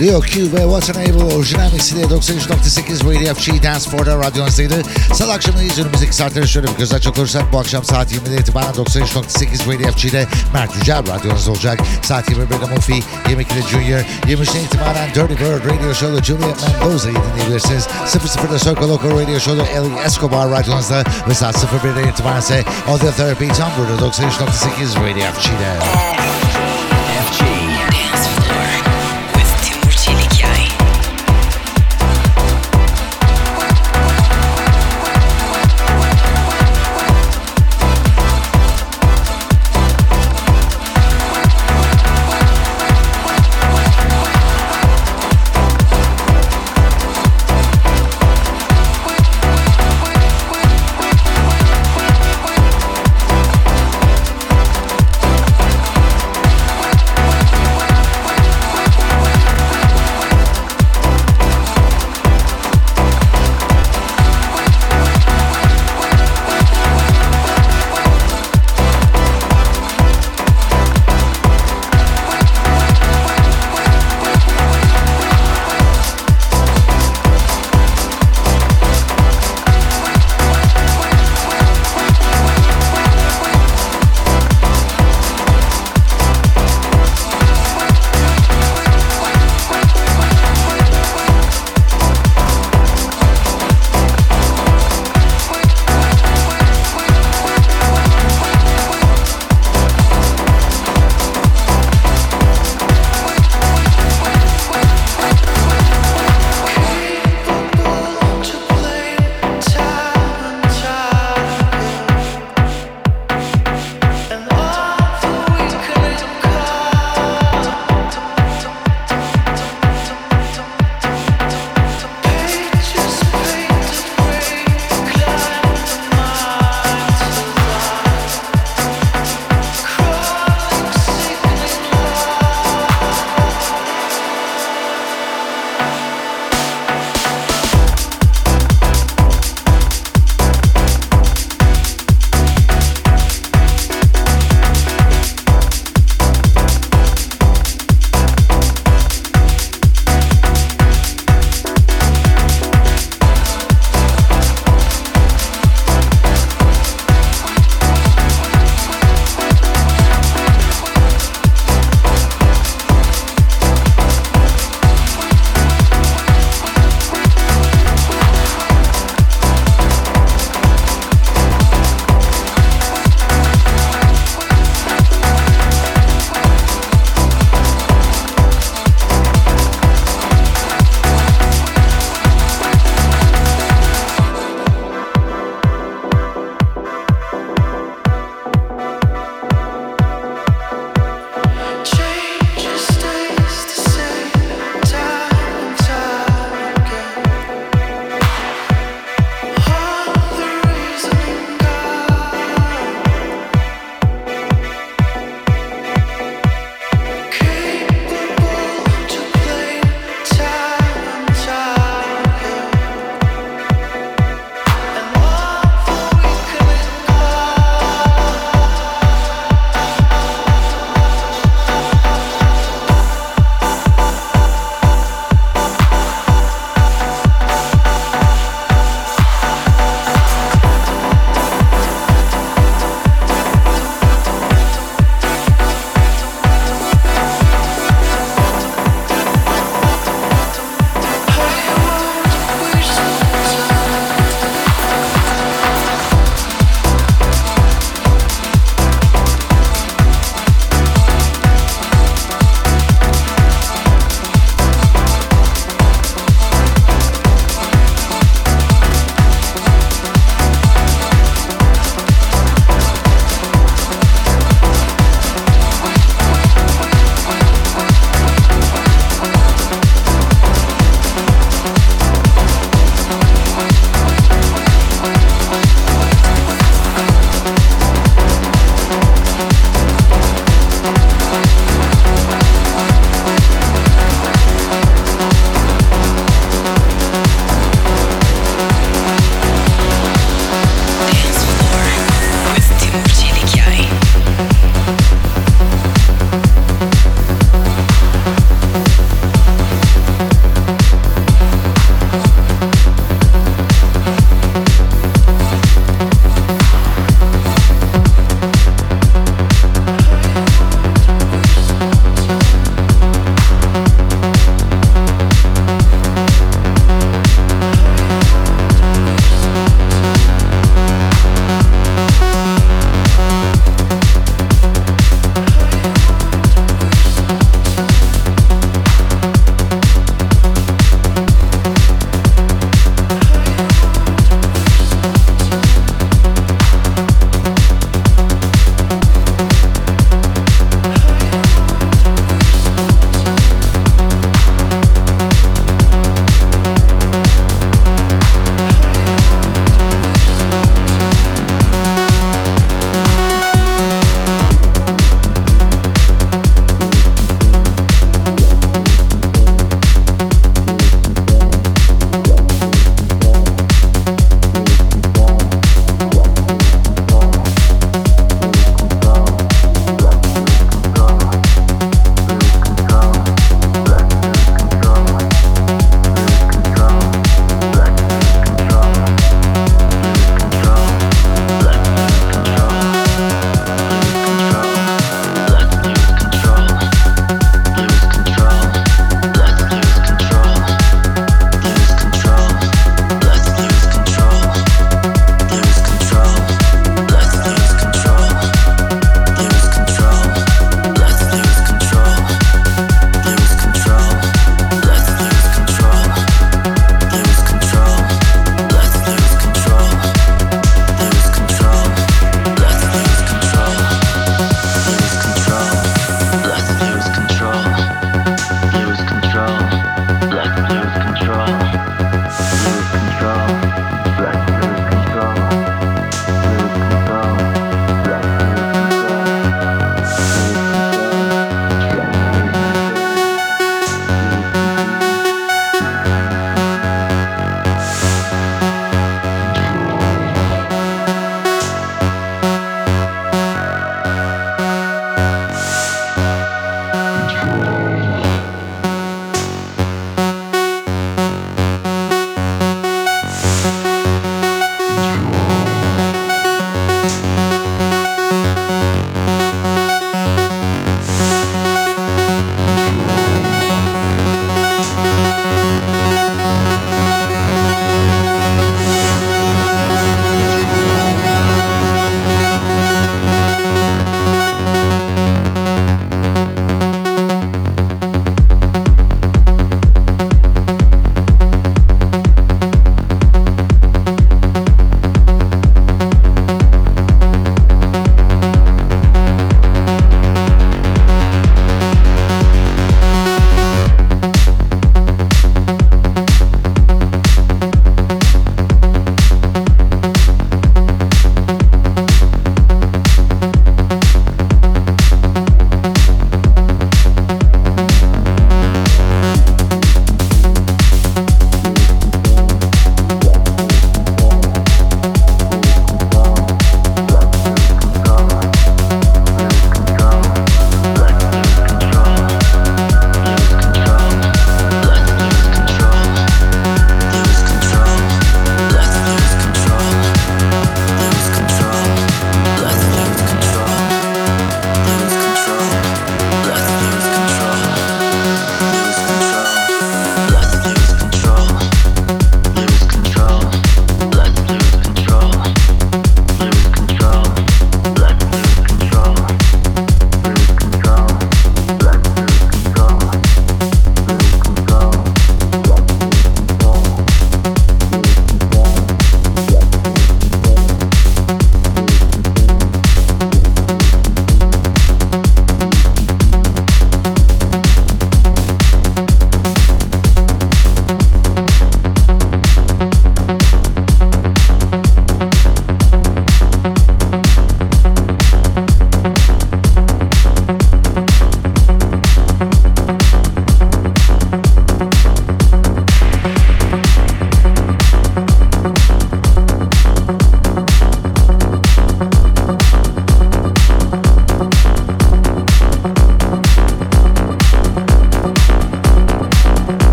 Leo Q ve What's Unable orijinal mixiyle 93.8 Radio FG Dance Floor'da radyonuzdaydı. Salı akşamındayız. Önümüzdeki saatleri şöyle bir göz açacak olursak bu akşam saat 20'de itibaren 93.8 Radio FG'de Mert Yücel radyonuz olacak. Saat 21'de Mufi, 22'de Junior, 23'den itibaren Dirty Bird Radio Show'da Juliet Mendoza'yı dinleyebilirsiniz. 00'da Circle Local Radio Show'da Ellie Escobar radyonuzda ve saat 01'den itibaren ise Audio Therapy Tumblr'da 93.8 Radio FG'de.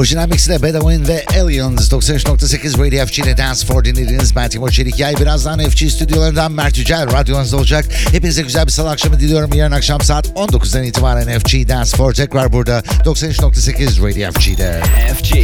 Orijinal mixle Bedouin ve Aliens 93.8 Radio FG'de Dance for dinlediğiniz ben Timur Çelikyay. Birazdan FG stüdyolarından Mert Yücel radyonuzda olacak. Hepinize güzel bir salı akşamı diliyorum. Yarın akşam saat 19'dan itibaren FG Dance for tekrar burada 93.8 Radio FG'de. FG